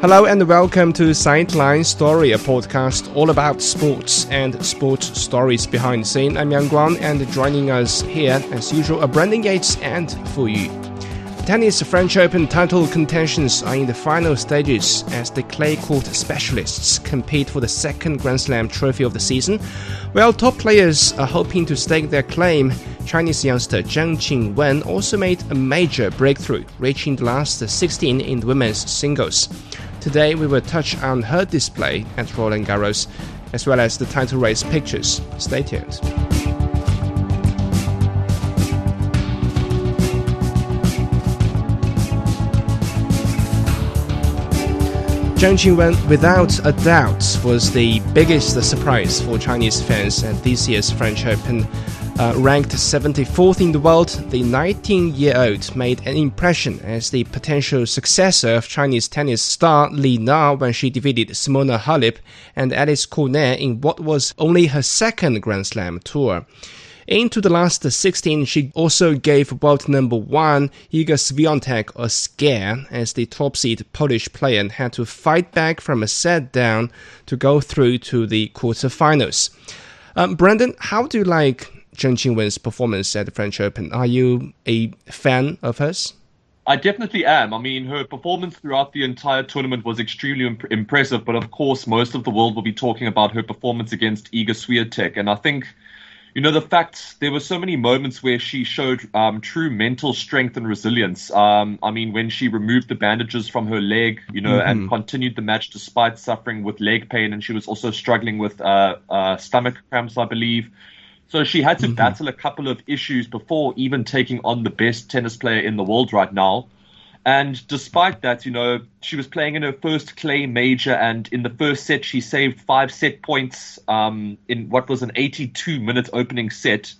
Hello and welcome to Sideline Story, a podcast all about sports and sports stories behind the scene. I'm Yang Guang, and joining us here, as usual, are Brandon Gates and Fu Yu. Tennis French Open title contentions are in the final stages as the clay court specialists compete for the second Grand Slam trophy of the season. While top players are hoping to stake their claim, Chinese youngster Zheng Qinwen also made a major breakthrough, reaching the last 16 in the women's singles. Today we will touch on her display at Roland Garros, as well as the title race pictures. Stay tuned. Zheng Qinwen, without a doubt, was the biggest surprise for Chinese fans at this year's French Open uh, ranked 74th in the world, the 19 year old made an impression as the potential successor of Chinese tennis star Li Na when she defeated Simona Halep and Alizé Cornet in what was only her second Grand Slam tour. Into the last 16, she also gave world number one Iga Swiatek a scare as the top seed Polish player had to fight back from a set down to go through to the quarterfinals. Um, Brandon, how do you like Zheng Qinwen's performance at the French Open. Are you a fan of hers? I definitely am. I mean, her performance throughout the entire tournament was extremely imp- impressive, but of course, most of the world will be talking about her performance against Iga Swiatek. And I think, you know, the fact there were so many moments where she showed um, true mental strength and resilience. Um, I mean, when she removed the bandages from her leg, you know, mm-hmm. and continued the match despite suffering with leg pain, and she was also struggling with uh, uh, stomach cramps, I believe. So she had to mm-hmm. battle a couple of issues before even taking on the best tennis player in the world right now. And despite that, you know, she was playing in her first clay major, and in the first set, she saved five set points um, in what was an 82 minute opening set.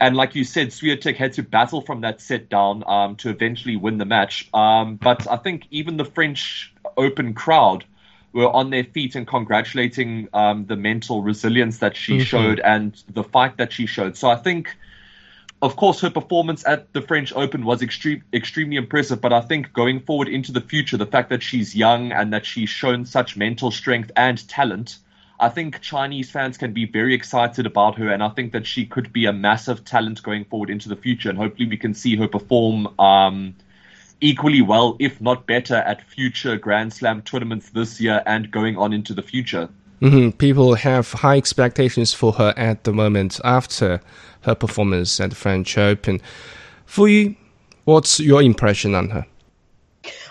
And like you said, Swiatek had to battle from that set down um, to eventually win the match. Um, but I think even the French Open crowd were on their feet and congratulating um, the mental resilience that she mm-hmm. showed and the fight that she showed. So I think, of course, her performance at the French Open was extreme, extremely impressive. But I think going forward into the future, the fact that she's young and that she's shown such mental strength and talent. I think Chinese fans can be very excited about her, and I think that she could be a massive talent going forward into the future. And hopefully, we can see her perform um, equally well, if not better, at future Grand Slam tournaments this year and going on into the future. Mm-hmm. People have high expectations for her at the moment after her performance at the French Open. Yu, what's your impression on her?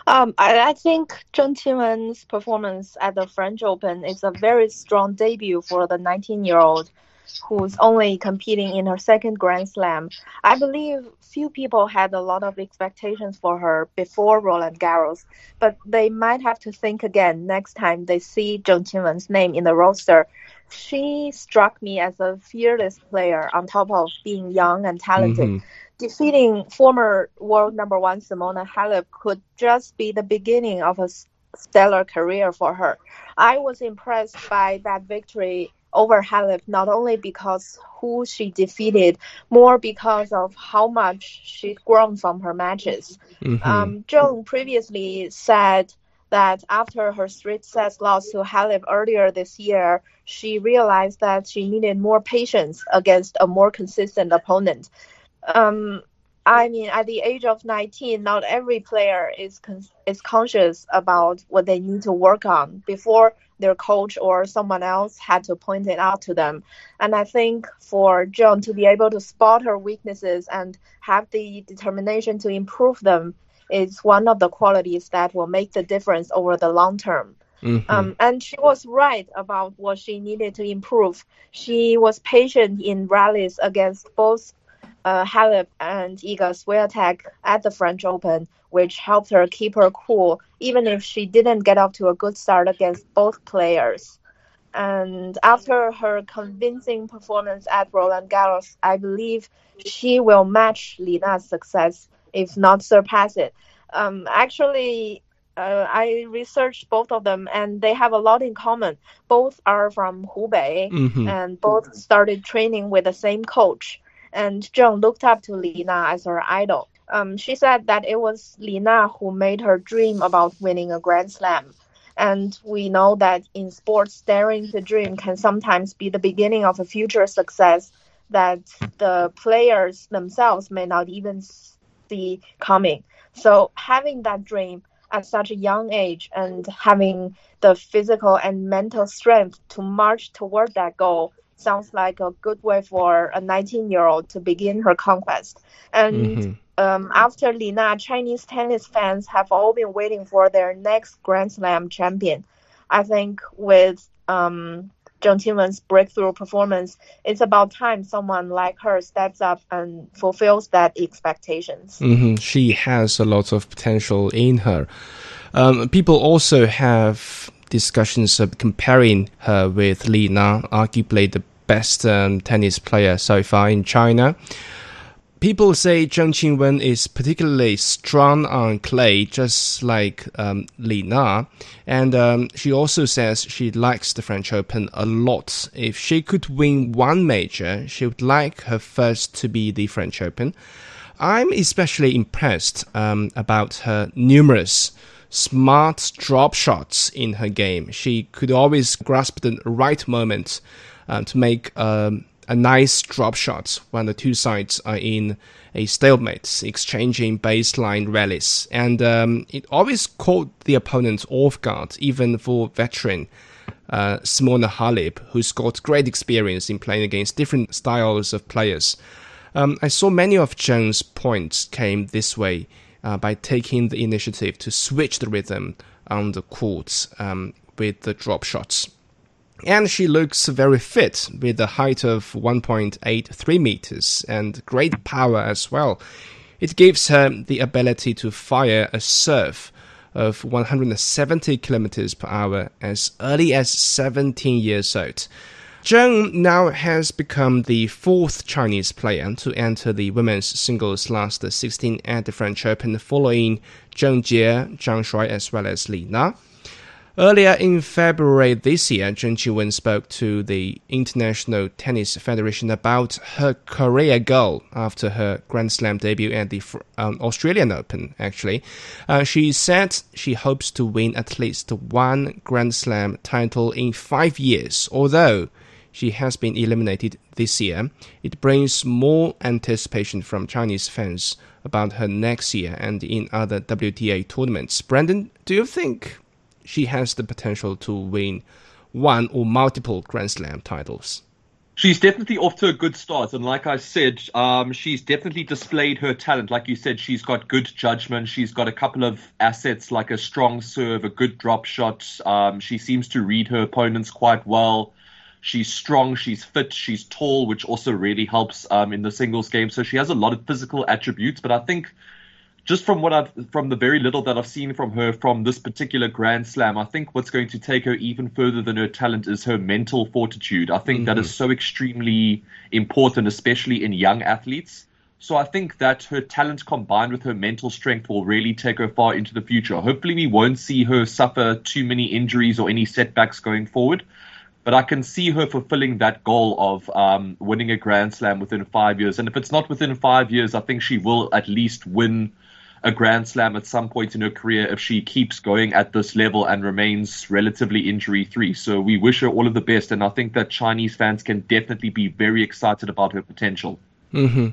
Um, I, I, think Zheng Qinwen's performance at the French Open is a very strong debut for the 19-year-old who's only competing in her second Grand Slam. I believe few people had a lot of expectations for her before Roland Garros, but they might have to think again next time they see Zheng Qinwen's name in the roster. She struck me as a fearless player on top of being young and talented. Mm-hmm. Defeating former world number one Simona Halep could just be the beginning of a stellar career for her. I was impressed by that victory over Halep not only because who she defeated, more because of how much she's grown from her matches. Mm-hmm. Um, Zheng previously said that after her straight sets loss to Halep earlier this year, she realized that she needed more patience against a more consistent opponent. Um, I mean, at the age of 19, not every player is con- is conscious about what they need to work on before their coach or someone else had to point it out to them. And I think for Zheng to be able to spot her weaknesses and have the determination to improve them is one of the qualities that will make the difference over the long term. Mm-hmm. Um, and she was right about what she needed to improve. She was patient in rallies against both uh, Halep and Iga Swiatek at the French Open, which helped her keep her cool, even if she didn't get off to a good start against both players. And after her convincing performance at Roland Garros, I believe she will match Li Na's success, if not surpass it. Um, actually, uh, I researched both of them, and they have a lot in common. Both are from Hubei, mm-hmm. and both started training with the same coach and Zheng looked up to Li Na as her idol. Um, she said that it was Li Na who made her dream about winning a Grand Slam. And we know that in sports, daring to dream can sometimes be the beginning of a future success that the players themselves may not even see coming. So having that dream at such a young age and having the physical and mental strength to march toward that goal sounds like a good way for a 19 year old to begin her conquest. And mm-hmm. um, after Li Na, Chinese tennis fans have all been waiting for their next Grand Slam champion. I think with um, Zheng Qinwen's breakthrough performance, it's about time someone like her steps up and fulfills that expectations. Mm-hmm. She has a lot of potential in her. Um, people also have discussions of comparing her with Li Na, arguably the best um, tennis player so far in China. People say Zheng Qinwen is particularly strong on clay, just like um, Li Na. And um, she also says she likes the French Open a lot. If she could win one major, she would like her first to be the French Open. I'm especially impressed um, about her numerous smart drop shots in her game. She could always grasp the right moment uh, to make um, a nice drop shot when the two sides are in a stalemate, exchanging baseline rallies. And um, it always caught the opponent off guard, even for veteran uh, Simona who's got great experience in playing against different styles of players. Um, I saw many of Zheng's points came this way uh, by taking the initiative to switch the rhythm on the courts um, with the drop shots. And she looks very fit with a height of 1.83 meters and great power as well. It gives her the ability to fire a serve of 170 kilometers per hour as early as 17 years old. Zheng now has become the fourth Chinese player to enter the women's singles last 16 at the French Open, following Zheng Jie, Zhang Shuai, as well as Li Na. Earlier in February this year, Zheng Qinwen spoke to the International Tennis Federation about her career goal after her Grand Slam debut at the um, Australian Open, actually. Uh, she said she hopes to win at least one Grand Slam title in five years, although she has been eliminated this year. It brings more anticipation from Chinese fans about her next year and in other WTA tournaments. Brandon, do you think she has the potential to win one or multiple Grand Slam titles. She's definitely off to a good start, and like I said, um, she's definitely displayed her talent. Like you said, she's got good judgment. She's got a couple of assets like a strong serve, a good drop shot. Um, she seems to read her opponents quite well. She's strong, she's fit, she's tall, which also really helps um, in the singles game. So she has a lot of physical attributes, but I think just from what I've from the very little that I've seen from her from this particular Grand Slam, I think what's going to take her even further than her talent is her mental fortitude. I think mm-hmm. that is so extremely important, especially in young athletes. So I think that her talent combined with her mental strength will really take her far into the future. Hopefully, we won't see her suffer too many injuries or any setbacks going forward. But I can see her fulfilling that goal of um, winning a Grand Slam within five years. And if it's not within five years, I think she will at least win a Grand Slam at some point in her career if she keeps going at this level and remains relatively injury free. So we wish her all of the best, and I think that Chinese fans can definitely be very excited about her potential. Mm-hmm.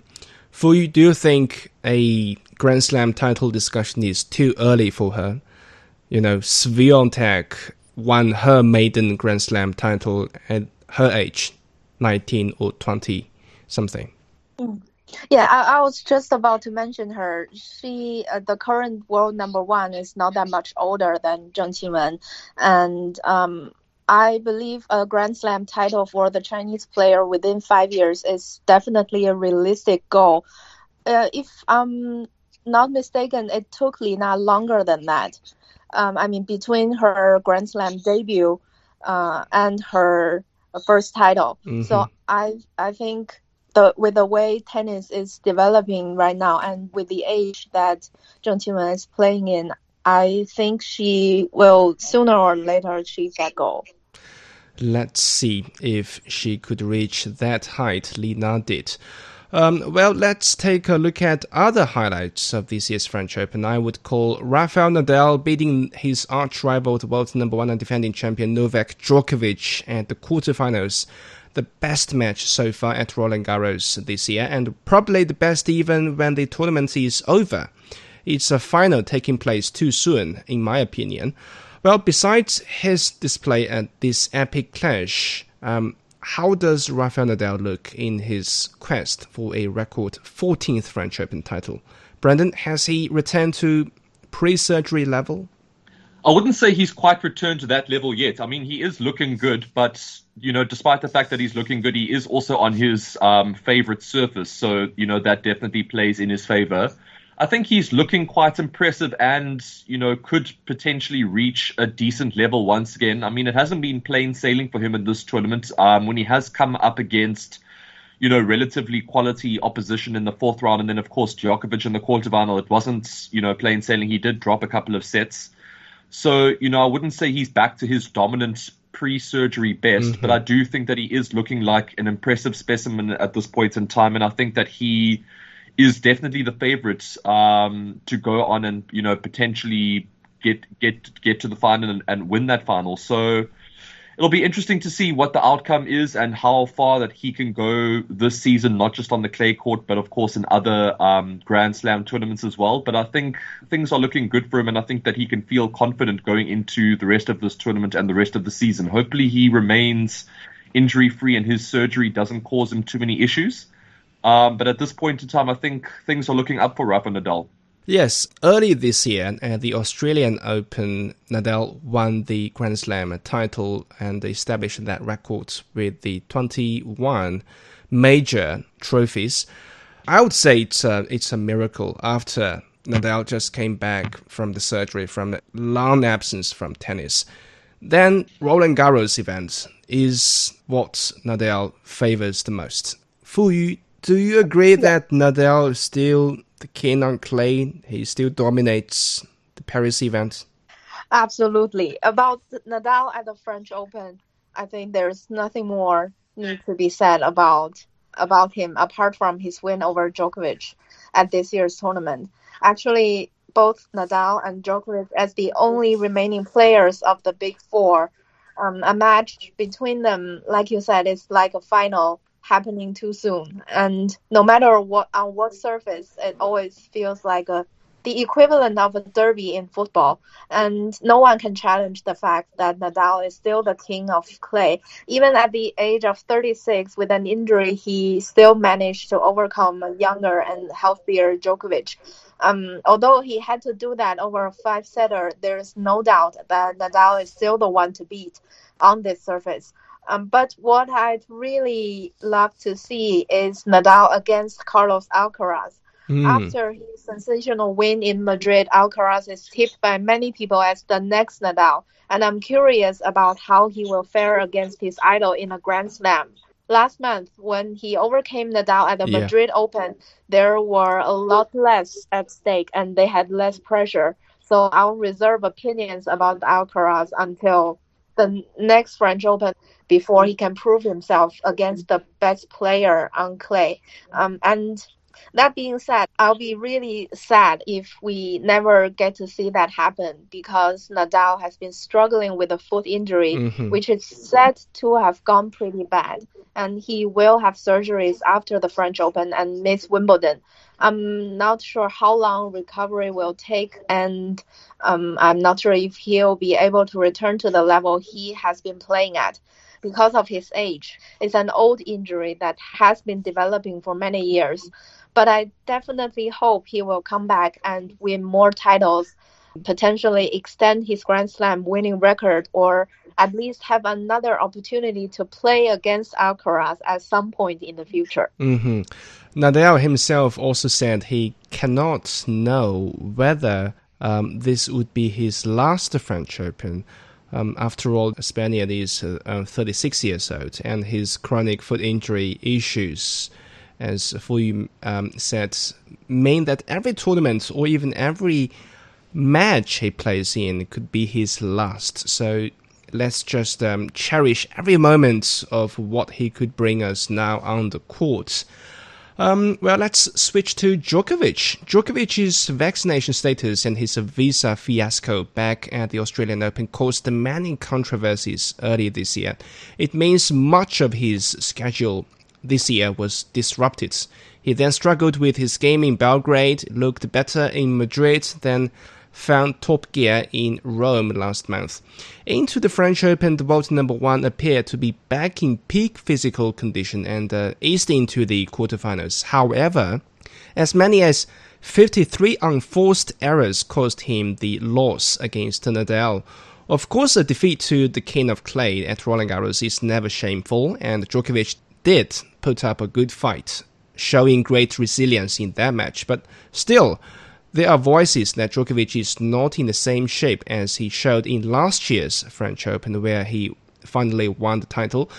Fu Yu, do you think a Grand Slam title discussion is too early for her? You know, Swiatek won her maiden Grand Slam title at her age, 19 or 20 something. Mm. Yeah, I, I, was just about to mention her. She, uh, the current world number one, is not that much older than Zheng Qinwen, and um, I believe a Grand Slam title for the Chinese player within five years is definitely a realistic goal. Uh, if I'm not mistaken, it took Li Na longer than that. Um, I mean, between her Grand Slam debut uh, and her first title. Mm-hmm. So I I think the with the way tennis is developing right now and with the age that Zheng Qinwen is playing in, I think she will sooner or later achieve that goal. Let's see if she could reach that height Li Na did. Um, well, let's take a look at other highlights of this year's French Open. I would call Rafael Nadal beating his arch rival, the world number one and defending champion Novak Djokovic at the quarterfinals. The best match so far at Roland Garros this year, and probably the best even when the tournament is over. It's a final taking place too soon, in my opinion. Well, besides his display at this epic clash, um, how does Rafael Nadal look in his quest for a record 14th French Open title? Brandon, has he returned to pre surgery level? I wouldn't say he's quite returned to that level yet. I mean, he is looking good, but you know, despite the fact that he's looking good, he is also on his um, favorite surface. So you know that definitely plays in his favor. I think he's looking quite impressive and, you know, could potentially reach a decent level once again. I mean, it hasn't been plain sailing for him in this tournament. Um, when he has come up against, you know, relatively quality opposition in the fourth round, and then, of course, Djokovic in the quarterfinal, it wasn't, you know, plain sailing. He did drop a couple of sets. So, you know, I wouldn't say he's back to his dominant pre surgery best, mm-hmm. but I do think that he is looking like an impressive specimen at this point in time. And I think that he is definitely the favorites um, to go on and you know potentially get get get to the final and, and, win that final. So it'll be interesting to see what the outcome is and how far that he can go this season, not just on the clay court, but of course in other um, Grand Slam tournaments as well. But I think things are looking good for him, and I think that he can feel confident going into the rest of this tournament and the rest of the season. Hopefully, he remains injury free and his surgery doesn't cause him too many issues. Um, but at this point in time, I think things are looking up for Rafa Nadal. Yes, early this year at the Australian Open, Nadal won the Grand Slam title and established that record with the 21 major trophies. I would say it's a, it's a miracle after Nadal just came back from the surgery from a long absence from tennis. Then Roland Garros event is what Nadal favors the most. Fu Yu do you agree yeah. that Nadal is still the king on clay? He still dominates the Paris event. Absolutely. About Nadal at the French Open, I think there's nothing more need to be said about about him apart from his win over Djokovic at this year's tournament. Actually, both Nadal and Djokovic as the only remaining players of the big four. Um, a match between them, like you said, is like a final happening too soon. And no matter what on what surface, it always feels like a the equivalent of a derby in football, and no one can challenge the fact that Nadal is still the king of clay. Even at the age of 36, with an injury, he still managed to overcome a younger and healthier Djokovic. Um, although he had to do that over a five setter, there is no doubt that Nadal is still the one to beat on this surface. Um, but what I'd really love to see is Nadal against Carlos Alcaraz. Mm. After his sensational win in Madrid, Alcaraz is tipped by many people as the next Nadal, and I'm curious about how he will fare against his idol in a Grand Slam. Last month, when he overcame Nadal at the yeah. Madrid Open, there were a lot less at stake and they had less pressure. So I'll reserve opinions about Alcaraz until the next French Open before he can prove himself against the best player on clay. Um, and that being said, I'll be really sad if we never get to see that happen because Nadal has been struggling with a foot injury, mm-hmm. which is said to have gone pretty bad. And he will have surgeries after the French Open and miss Wimbledon. I'm not sure how long recovery will take, and um, I'm not sure if he'll be able to return to the level he has been playing at because of his age. It's an old injury that has been developing for many years. But I definitely hope he will come back and win more titles, potentially extend his Grand Slam winning record, or at least have another opportunity to play against Alcaraz at some point in the future. Mm-hmm. Nadal himself also said he cannot know whether um, this would be his last French Open. Um, after all, Spaniard is uh, 36 years old, and his chronic foot injury issues, as Fu um, said, mean that every tournament or even every match he plays in could be his last. So let's just um, cherish every moment of what he could bring us now on the court. Um, well, let's switch to Djokovic. Djokovic's vaccination status and his visa fiasco back at the Australian Open caused many controversies early this year. It means much of his schedule this year was disrupted. He then struggled with his game in Belgrade, looked better in Madrid, then found top gear in Rome last month. Into the French Open, the world number one appeared to be back in peak physical condition and uh, eased into the quarterfinals. However, as many as 53 unforced errors cost him the loss against Nadal. Of course, a defeat to the King of Clay at Roland Garros is never shameful, and Djokovic did put up a good fight, showing great resilience in that match. But still, there are voices that Djokovic is not in the same shape as he showed in last year's French Open, where he finally won the title.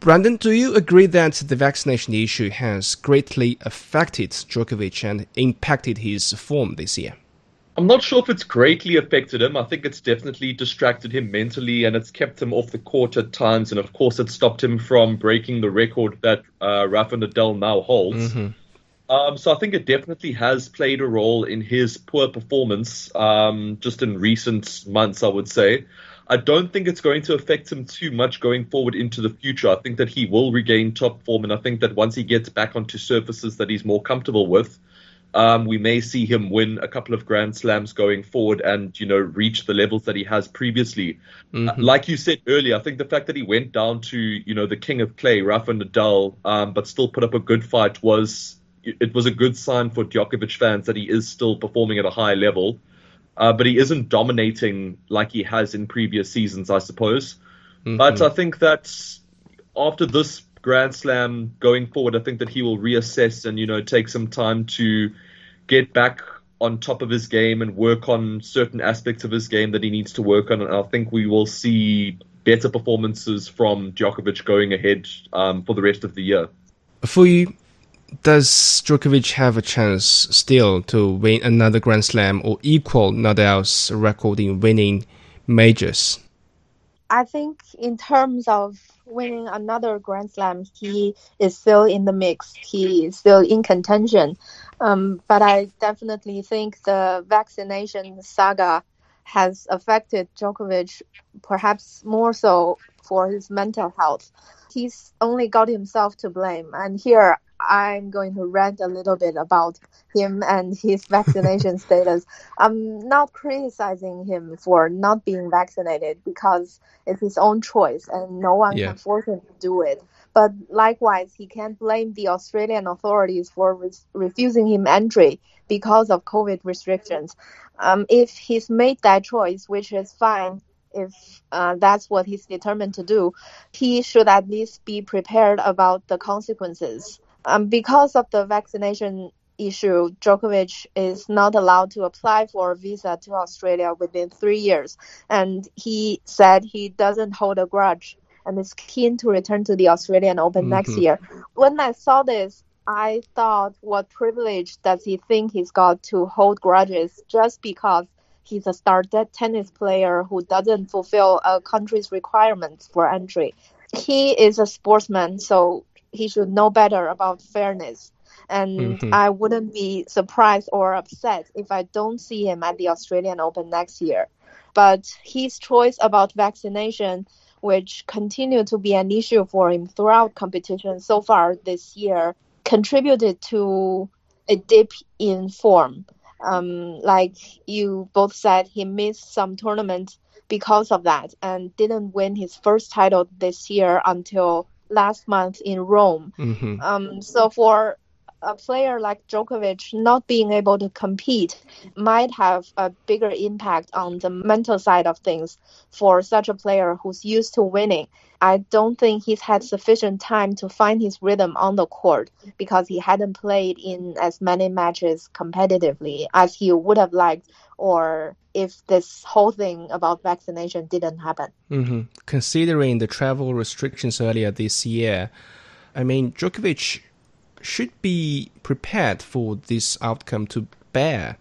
Brandon, do you agree that the vaccination issue has greatly affected Djokovic and impacted his form this year? I'm not sure if it's greatly affected him. I think it's definitely distracted him mentally and it's kept him off the court at times. And of course, it stopped him from breaking the record that uh, Rafa Nadal now holds. Mm-hmm. Um, so I think it definitely has played a role in his poor performance um, just in recent months, I would say. I don't think it's going to affect him too much going forward into the future. I think that he will regain top form, and I think that once he gets back onto surfaces that he's more comfortable with, um, we may see him win a couple of Grand Slams going forward and, you know, reach the levels that he has previously. Mm-hmm. Uh, like you said earlier, I think the fact that he went down to, you know, the king of clay, Rafa Nadal, um, but still put up a good fight was it was a good sign for Djokovic fans that he is still performing at a high level, uh, but he isn't dominating like he has in previous seasons, I suppose. Mm-hmm. But I think that after this Grand Slam going forward, I think that he will reassess and you know take some time to get back on top of his game and work on certain aspects of his game that he needs to work on. And I think we will see better performances from Djokovic going ahead um, for the rest of the year. Fu Yu, does Djokovic have a chance still to win another Grand Slam or equal Nadal's record in winning majors? I think in terms of winning another Grand Slam, he is still in the mix. He is still in contention. Um, but I definitely think the vaccination saga has affected Djokovic perhaps more so for his mental health. He's only got himself to blame. And here I'm going to rant a little bit about him and his vaccination status. I'm not criticizing him for not being vaccinated because it's his own choice and no one yeah. can force him to do it. But likewise, he can't blame the Australian authorities for re- refusing him entry because of COVID restrictions. Um, if he's made that choice, which is fine, if uh, that's what he's determined to do, he should at least be prepared about the consequences. Um, because of the vaccination issue, Djokovic is not allowed to apply for a visa to Australia within three years. And he said he doesn't hold a grudge and is keen to return to the Australian Open mm-hmm. next year. When I saw this, I thought, what privilege does he think he's got to hold grudges just because he's a star tennis player who doesn't fulfill a country's requirements for entry? He is a sportsman, so he should know better about fairness. And mm-hmm. I wouldn't be surprised or upset if I don't see him at the Australian Open next year. But his choice about vaccination, which continued to be an issue for him throughout competition so far this year, contributed to a dip in form. Um, like you both said, he missed some tournaments because of that and didn't win his first title this year until last month in Rome. Mm-hmm. Um, so for a player like Djokovic not being able to compete might have a bigger impact on the mental side of things for such a player who's used to winning. I don't think he's had sufficient time to find his rhythm on the court because he hadn't played in as many matches competitively as he would have liked or if this whole thing about vaccination didn't happen. Mm-hmm. Considering the travel restrictions earlier this year, I mean, Djokovic should be prepared for this outcome to bear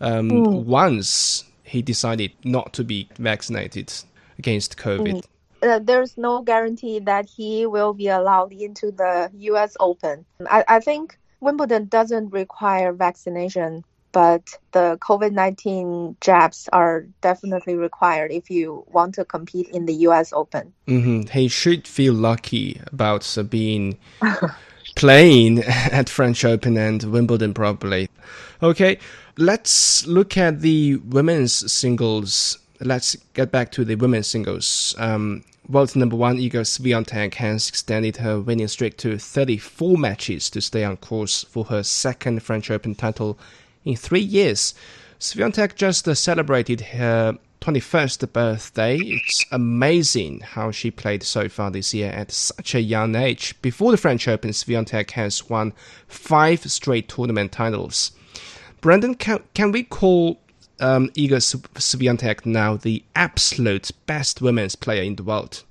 um, mm. once he decided not to be vaccinated against COVID. Mm. uh, there's no guarantee that he will be allowed into the U.S. Open. I, I think Wimbledon doesn't require vaccination, but the COVID 19 jabs are definitely required if you want to compete in the U.S. Open. Mm-hmm. He should feel lucky about being. playing at French Open and Wimbledon, probably. Okay, let's look at the women's singles. Let's get back to the women's singles. Um, world number one Iga Swiatek has extended her winning streak to 34 matches to stay on course for her second French Open title in three years. Swiatek just celebrated her 21st birthday. It's amazing how she played so far this year at such a young age. Before the French Open, Swiatek has won five straight tournament titles. Brandon, can, can we call um, Iga Swiatek now the absolute best women's player in the world?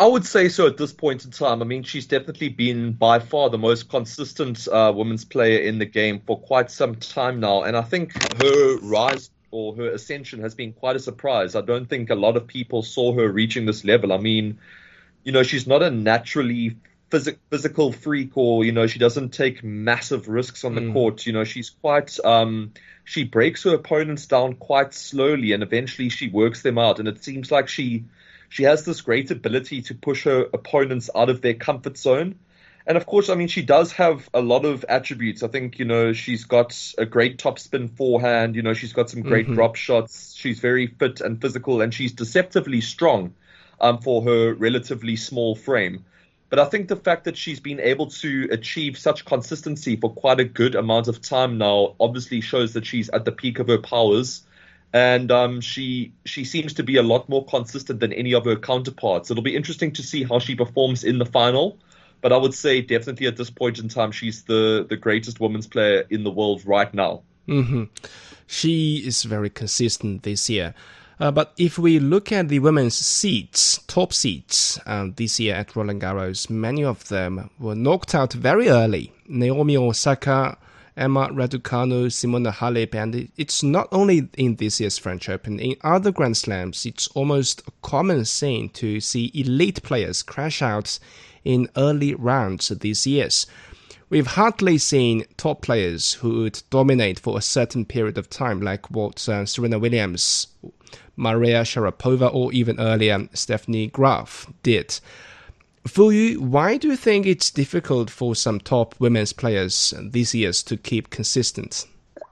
I would say so at this point in time. I mean, she's definitely been by far the most consistent uh, women's player in the game for quite some time now. And I think her rise or her ascension has been quite a surprise. I don't think a lot of people saw her reaching this level. I mean, you know, she's not a naturally phys- physical freak or, you know, she doesn't take massive risks on the mm. court. You know, she's quite, um, she breaks her opponents down quite slowly and eventually she works them out. And it seems like she, she has this great ability to push her opponents out of their comfort zone and of course, I mean, she does have a lot of attributes. I think, you know, she's got a great top spin forehand. You know, she's got some great mm-hmm. drop shots. She's very fit and physical, and she's deceptively strong um, for her relatively small frame. But I think the fact that she's been able to achieve such consistency for quite a good amount of time now obviously shows that she's at the peak of her powers. And um, she she seems to be a lot more consistent than any of her counterparts. It'll be interesting to see how she performs in the final. But I would say definitely at this point in time, she's the, the greatest women's player in the world right now. Mm-hmm. She is very consistent this year. Uh, but if we look at the women's seats, top seats um, this year at Roland Garros, many of them were knocked out very early. Naomi Osaka, Emma Raducanu, Simona Halep, and it's not only in this year's French Open. In other Grand Slams, it's almost a common thing to see elite players crash out in early rounds these years. We've hardly seen top players who would dominate for a certain period of time, like what uh, Serena Williams, Maria Sharapova, or even earlier Stephanie Graf did. Fu Yu, why do you think it's difficult for some top women's players these years to keep consistent?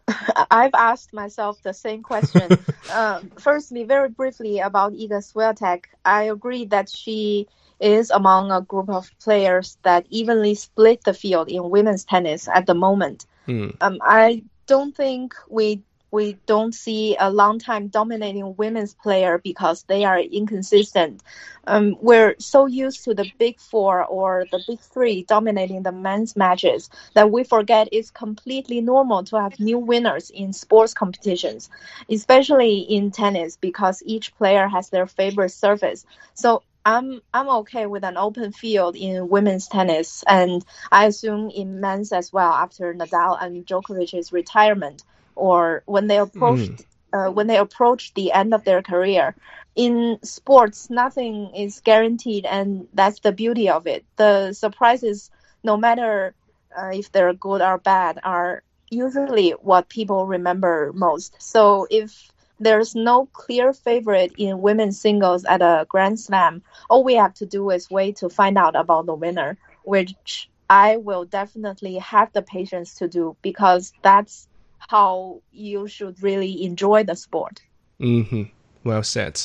I've asked myself the same question. um, firstly, very briefly about Iga Swiatek, I agree that she is among a group of players that evenly split the field in women's tennis at the moment. Mm. Um, I don't think we we don't see a long time dominating women's player because they are inconsistent. Um, we're so used to the big four or the big three dominating the men's matches that we forget it's completely normal to have new winners in sports competitions, especially in tennis because each player has their favorite surface. So I'm I'm okay with an open field in women's tennis, and I assume in men's as well after Nadal and Djokovic's retirement, or when they approached mm. uh, when they approach the end of their career. In sports, nothing is guaranteed, and that's the beauty of it. The surprises, no matter uh, if they're good or bad, are usually what people remember most. So if there's no clear favorite in women's singles at a Grand Slam. All we have to do is wait to find out about the winner, which I will definitely have the patience to do because that's how you should really enjoy the sport. Mm-hmm. Well said.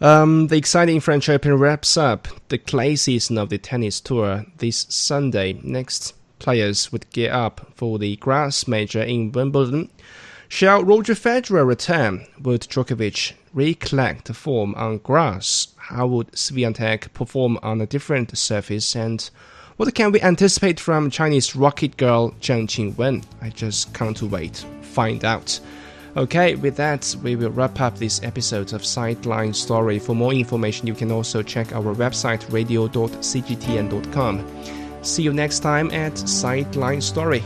Um, the exciting French Open wraps up the clay season of the tennis tour this Sunday. Next, players would gear up for the grass major in Wimbledon. Shall Roger Federer return? Would Djokovic recollect the form on grass? How would Swiatek perform on a different surface? And what can we anticipate from Chinese rocket girl Zheng Qinwen? I just can't wait. Find out. Okay, with that, we will wrap up this episode of Sideline Story. For more information, you can also check our website radio.cgtn.com. See you next time at Sideline Story.